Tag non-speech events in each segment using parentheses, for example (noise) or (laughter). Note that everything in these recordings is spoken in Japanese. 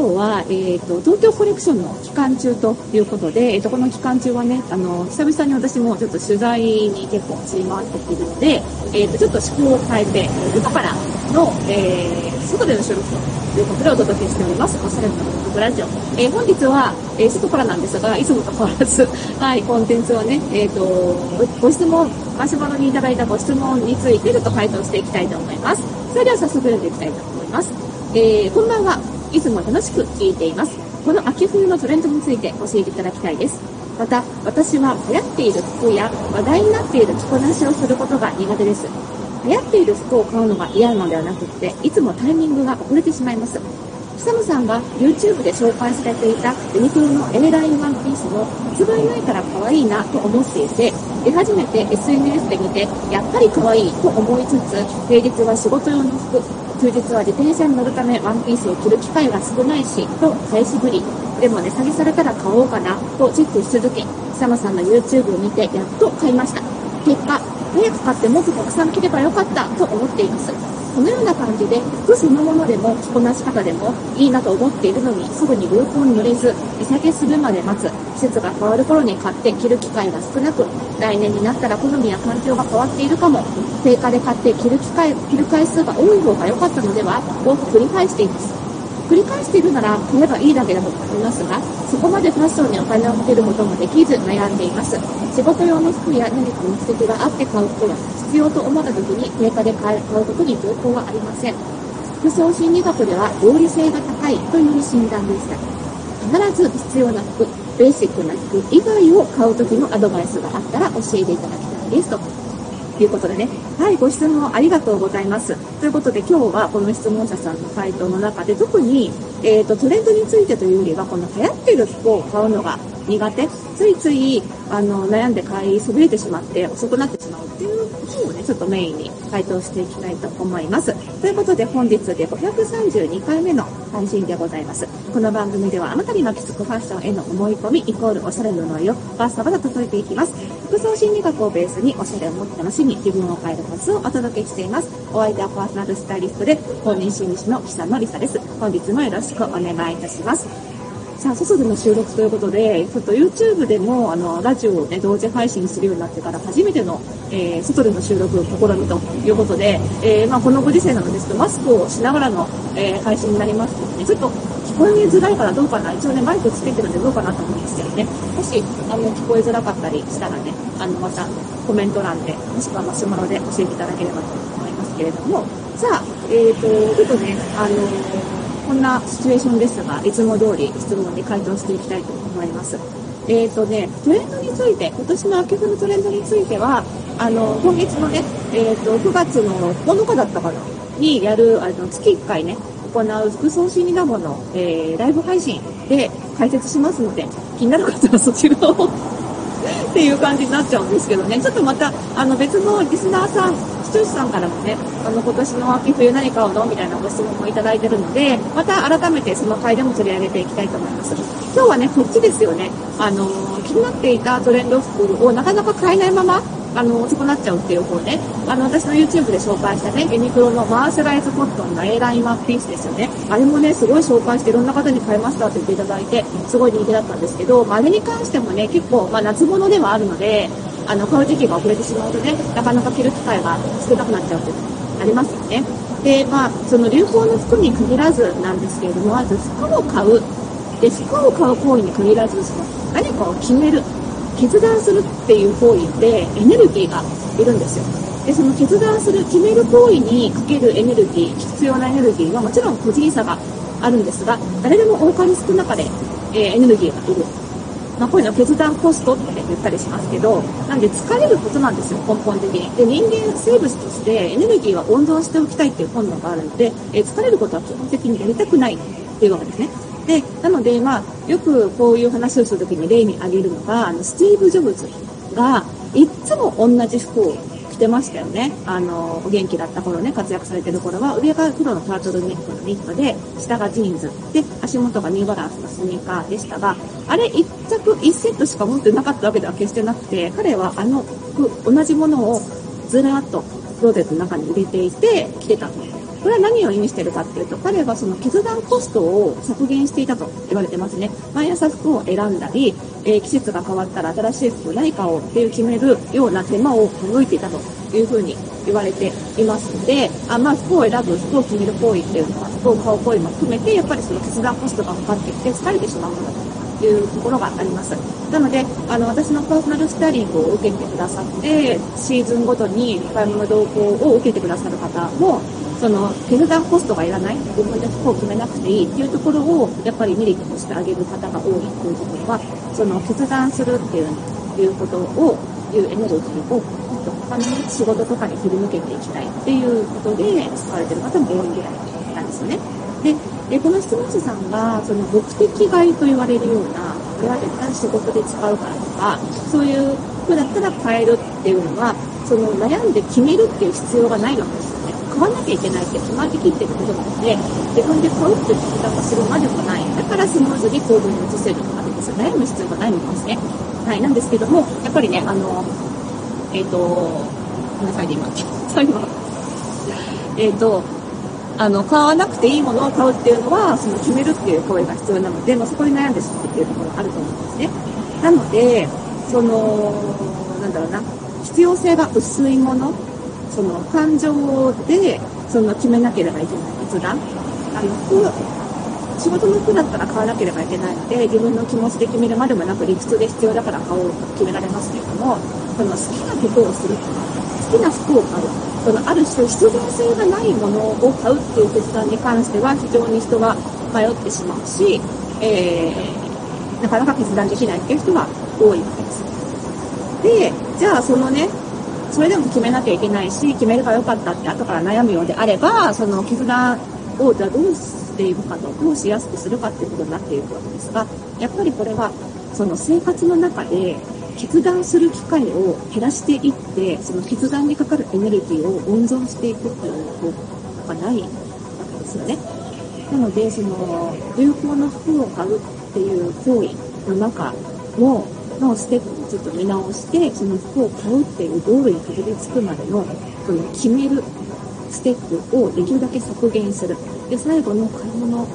今日は、えーと、東京コレクションの期間中ということで、えーと、この期間中はねあの久々に私もちょっと取材に結構走り回ってきてるので、えーと、ちょっと思考を変えて外からの、えー、外での収録ということでお届けしております。おしゃれなブラジオ、えー、本日は、えー、外からなんですがいつもと変わらず、(laughs) はい、コンテンツはね、えー、とご質問マシュマロにいただいたご質問についてちょっと回答していきたいと思います。それでは早速読んでいきたいと思います、えー、こんばんは。いつも楽しく聞いています。この秋冬のトレンドについて教えていただきたいです。また、私は流行っている服や話題になっている着こなしをすることが苦手です。流行っている服を買うのが嫌なのではなくって、いつもタイミングが遅れてしまいます。久野さんが YouTube で紹介されていたユニクロの A ラインワンピースも発売前から可愛いなと思っていて、出始めて SNS で見て、やっぱり可愛いと思いつつ、平日は仕事用の服、休日は自転車に乗るためワンピースを着る機会が少ないし、と返しぶり。でも値下げされたら買おうかな、とチェックし続け、久野さんの YouTube を見てやっと買いました。結果、早く買ってもっとたくさん着ればよかったと思っています。このような感じで服そのものでも着こなし方でもいいなと思っているのにすぐに流行に乗れず値下げするまで待つ季節が変わる頃に買って着る機会が少なく来年になったら好みや環境が変わっているかも。定価で買って着る機会着る回数が多い方が良かったのではと繰り返しています繰り返しているなら買えばいいだけだと思いますがそこまでファッションにお金をかけることもできず悩んでいます。仕事用の服や何か目的があって買うことは必要と思った時に定価で買うことに情報はありません。服装心理学では合理性が高いという診断でした。必ず必要な服。ベーシックな服以外を買う時のアドバイスがあったら教えていただきたいですということでね、はい、ご質問ありがとうございます。ということで、今日はこの質問者さんの回答の中で、特に、えーと、トレンドについてというよりは、この流行ってる服を買うのが苦手、ついついあの悩んで買いそびれてしまって遅くなってしまうっていう方をね、ちょっとメインに回答していきたいと思います。ということで、本日で532回目の配信でございます。この番組ではあなたに巻きつくファッションへの思い込み、イコールおしゃれの呪いをバッサバサ届いていきます。服装心理学をベースにおしゃれをもっと楽しみ、自分を変えるコツをお届けしています。お相手はパーソナルスタイリストで、公認心理師の久野里沙です。本日もよろしくお願いいたします。さあ、外での収録ということで、ちょっと YouTube でも、あの、ラジオをね、同時配信するようになってから初めての、えー、外での収録を試みということで、えー、まあ、このご時世なのですと、マスクをしながらの、えー、配信になりますので、ちょっとこえづらいからどうかな、一応ね、マイクつけてるんでどうかなと思うんですけどね、もし、あの、聞こえづらかったりしたらね、あの、またコメント欄で、もしくはマシュマロで教えていただければと思いますけれども、さあ、えっ、ー、と、ちょっとね、あのこんなシチュエーションですが、いつも通り質問に回答していきたいと思います。えっ、ー、とね、トレンドについて、今年の秋冬のトレンドについては、あの、今月のね、えっ、ー、と、9月の9日だったかな、にやる、あの、月1回ね、行う服装心理ラボの、えー、ライブ配信で解説しますので、気になる方はそちらを (laughs) っていう感じになっちゃうんですけどね、ちょっとまた、あの、別のリスナーさん、視聴者さんからもね、あの、今年の秋冬何買うの？みたいなご質問もいただいてるので、また改めてその回でも取り上げていきたいと思います。今日はね、こっちですよね。あの、気になっていたトレンド服をなかなか買えないまま、あの、遅くなっちゃうっていう方ね、あの、私の YouTube で紹介したね、ユニクロのマーシャライズコットンの A ラインワンピースですよね。あれもね、すごい紹介していろんな方に買いましたって言っていただいて、すごい人気だったんですけど、まあ、あれに関してもね、結構、まあ、夏物ではあるので、あの、買う時期が遅れてしまうとね、なかなか着る機会が少なくなっちゃうっていうのありますよね。で、まあ、その流行の服に限らずなんですけれども、まず服を買う。で、服を買う行為に限らず、その何かを決める。決断するっていう行為ってエネルギーがいるんですよ。で、その決断する、決める行為にかけるエネルギー、必要なエネルギーはもちろん個人差があるんですが、誰でも多かれ少なかれ、えー、エネルギーがいる。まあ、こういうの決断コストって言ったりしますけど、なんで疲れることなんですよ、根本的に。で、人間生物としてエネルギーは温存しておきたいっていう本能があるので、えー、疲れることは基本的にやりたくないっていうわけですね。で、なので、まあ、よくこういう話をするときに例に挙げるのが、あの、スティーブ・ジョブズが、いつも同じ服を着てましたよね。あの、お元気だった頃ね、活躍されてる頃は、上が黒のタートルネックのニットで、下がジーンズ、で、足元がニューバランスのスニーカーでしたが、あれ一着一セットしか持ってなかったわけでは決してなくて、彼はあの服、同じものをずらっとクローゼットの中に入れていて、着てたとこれは何を意味してるかっていうと、彼はその決断コストを削減していたと言われてますね。毎朝服を選んだり、えー、季節が変わったら新しい服何かをっていう決めるような手間を省いていたというふうに言われていますので、あまあ、服を選ぶ、服を決める行為っていうのは、服を買う行為も含めて、やっぱりその決断コストがかかってきて疲れてしまうものだと。いうところがあります。なので、あの、私のパーソナルスタイリングを受けてくださって、シーズンごとに買い物動向を受けてくださる方も、その、決断コストがいらない、自分で服を決めなくていいっていうところを、やっぱりメリットとしてあげる方が多いっていうところは、その、決断するっていう、いうことを、いうエネルギーを、他の仕事とかに振り向けていきたいっていうことで使われてる方も多いぐらいなんですよね。で、でこの質問者さんがその目的買いと言われるようなこれは絶対仕事で使うからとかそういうふうだったら買えるっていうのはその悩んで決めるっていう必要がないわけです買わなきゃいけないって決まりきってることなので自分で買うって決断をするまでもない。だからスムーズに行動に移せるわけですよ悩む必要がないんですね。はいなんですけどもやっぱりねあのえっ、ー、とごめんなさいね今。(laughs) 最後えっ、ー、とあの、買わなくていいものを買うっていうのは、その決めるっていう行為が必要なので、まあ、そこに悩んでしまうっていうところがあると思うんですね。なので、その、なんだろうな、必要性が薄いもの、その感情で、その決めなければいけない決断。あの、仕事の服だったら買わなければいけないので、自分の気持ちで決めるまでもなく理屈で必要だから買おうと決められますけれども、その好きなことをする好きな服を買う。そのある種必然性がないものを買うっていう決断に関しては非常に人は迷ってしまうし、えー、なかなか決断できないっていう人は多いわけです。で、じゃあそのね、それでも決めなきゃいけないし、決めればよかったって後から悩むようであれば、その決断をじゃあどうしていくかと、どうしやすくするかっていうことになっていくわけですが、やっぱりこれはその生活の中で決断する機会を減らしていって、その決断にかかるエネルギーを温存していくっていう方法がないわけですよね。なので、その、流行の服を買うっていう行為の中の、のステップをちょっと見直して、その服を買うっていうゴールにたどり着くまでの、その決めるステップをできるだけ削減する。で、最後の買い物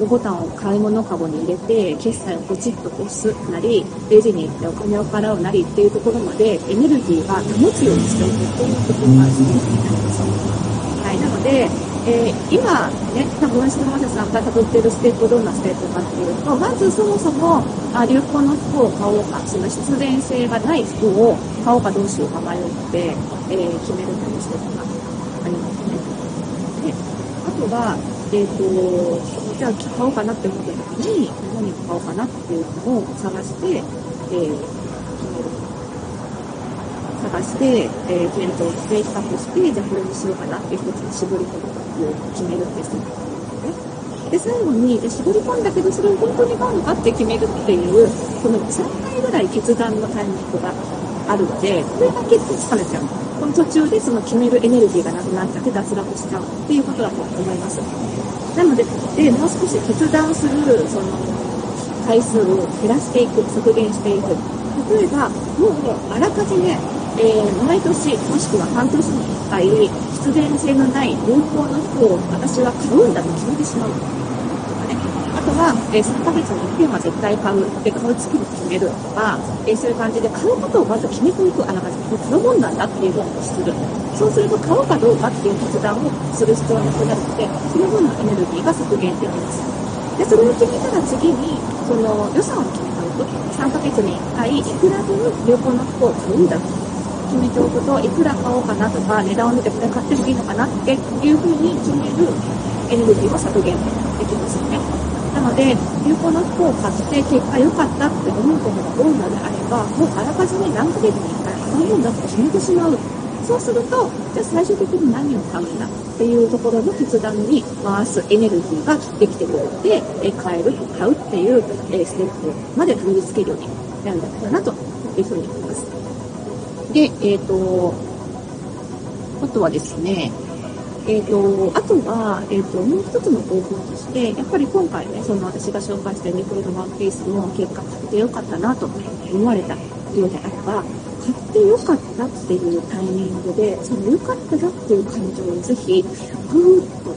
ボタンを買い物かごに入れて、決済をポチッと押すなり、レジに行ってお金を払うなりっていうところまでエネルギーが保つようにしておくというところが重要になります。はい、なので、えー、今ね、多分質問者さんが辿っているステップどんなステップかっていうと、まずそもそもあ流行の服を買おうか、その必然性がない服を買おうかどうしようか迷って、えー、決めるというステップがありますね。で、あとは、えっ、ー、と、じゃあ買おうかなって思った時に何を買おうかなっていうのを探して、えー、探して、えー、検討して比較してじゃあこれにしようかなって一つに絞り込むという決めるってするんですね。で最後にで絞り込んだけどそれを本当に買うのかって決めるっていうその3回ぐらい決断のタイミングがあるのでこれが結構疲れちゃうこの途中でその決めるエネルギーがなくなっちゃって脱落しちゃうっていうことだと思います。なので、でもう少し決断するその回数を減らしていく、削減していく。例えば、もうあらかじめ、えー、毎年、もしくは半年に1回、必然性のない流行の服を私は買うんだと決めてしまう。とかねあとは、えー、3ヶ月に1遍は絶対買う。で、買う月に決めるとか、えー、そういう感じで買うことをまず決めていく。あなたこのもんなんだっていうふうにする。そうすると買うかどうかっていう決断をする必要なくなるので、その分のエネルギーが削減できます。で、それを決めたら次に、その予算を決めておく。3ヶ月に1回、いくら分旅行の服を買うんだと。決めておくと、いくら買おうかなとか、値段を見てこれ買ってもいいのかなっていうふうに決めるエネルギーを削減できますよね。なので、有効な服を買って結果良かったって思うことが多いのであれば、もうあらかじめ何ヶ月に1回買うもんだと決めてしまう。そうすると、じゃあ最終的に何を買うんだっていうところの決断に回すエネルギーができてくるので、え買える、買うっていう、えステップまでたどり着けるようになるんだろうなというふうに思います。で、えっ、ー、と、あとはですね、えーと、あとは、えーと、もう一つの方法として、やっぱり今回ね、その私が紹介したユニクロのワンピースの結果買ってよかったなと思われたようであれば、買ってよかったっていうタイミングで、その良かったなっていう感情をぜひ、ぐーっと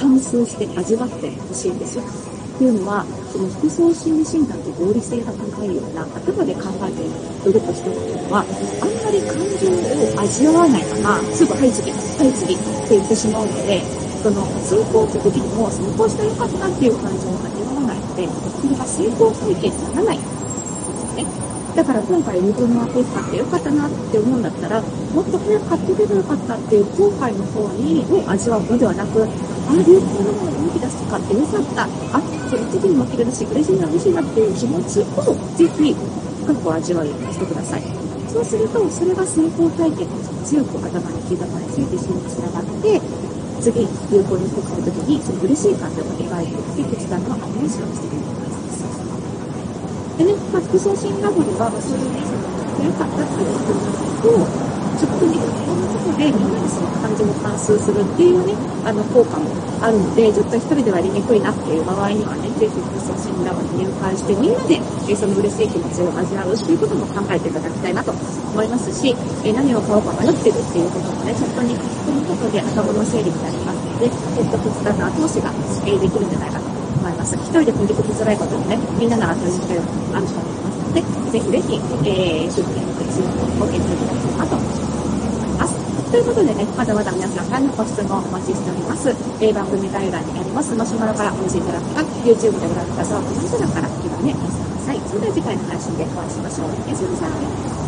反数して味わってほしいんですよ。っていうのは、その服装心理診断って合理性が高いような、頭で考えて努力してるのは、あんまり感情を味わわないまま、すぐ、はい次、はい次って言ってしまうので、その、通行った時にも、成功してよかったっていう感情を味わわないので、それが成功体験にならない。ね。だから今回自分のアペス買ってよかったなって思うんだったら、もっと早く買ってくればよかったっていう後悔の方にを味わうのではなく、あ、流行のものを動き出す買ってよかった。あ、その時にも着れるし、嬉しいな、嬉しいなっていう気持ちをぜひ深く味わうようにしてください。そうすると、それが成功体験として強く頭に刻まれて、自信につながって、次、有効に服買う時に、その嬉しい感情が描いていって、決断のアプローチをしてくれます。でね、まあ、服装診ラボでは、まあそういうね、その、良かったっていうことを、ちょっとね、いろんなことでみんなでその感情を反数するっていうね、あの効果もあるので、ちょっと一人ではやりにくいなっていう場合にはね、ぜひ服装診断に入会して、みんなで、えその嬉しい気持ちを味わうっていうことも考えていただきたいなと思いますし、え何を買おうか迷ってるっていうこともね、本当に書き込むことで頭の整理になりますので、えっと、決断の後押しが、えできるんじゃないかと思います。一人で取り組みづらいこともね、みんなの後押しがあると思いますので、ぜひぜひ、えー、出店活用をご検討いただければと思いますということでね、まだまだ皆さんからのご質問お待ちしております。えー、番組概要欄にありますマシュマロからお寄せいただくか、YouTube でご覧くださるコメント欄から気軽にお寄せください。それでは次回の配信でお会いしましょう。おやすみなさい。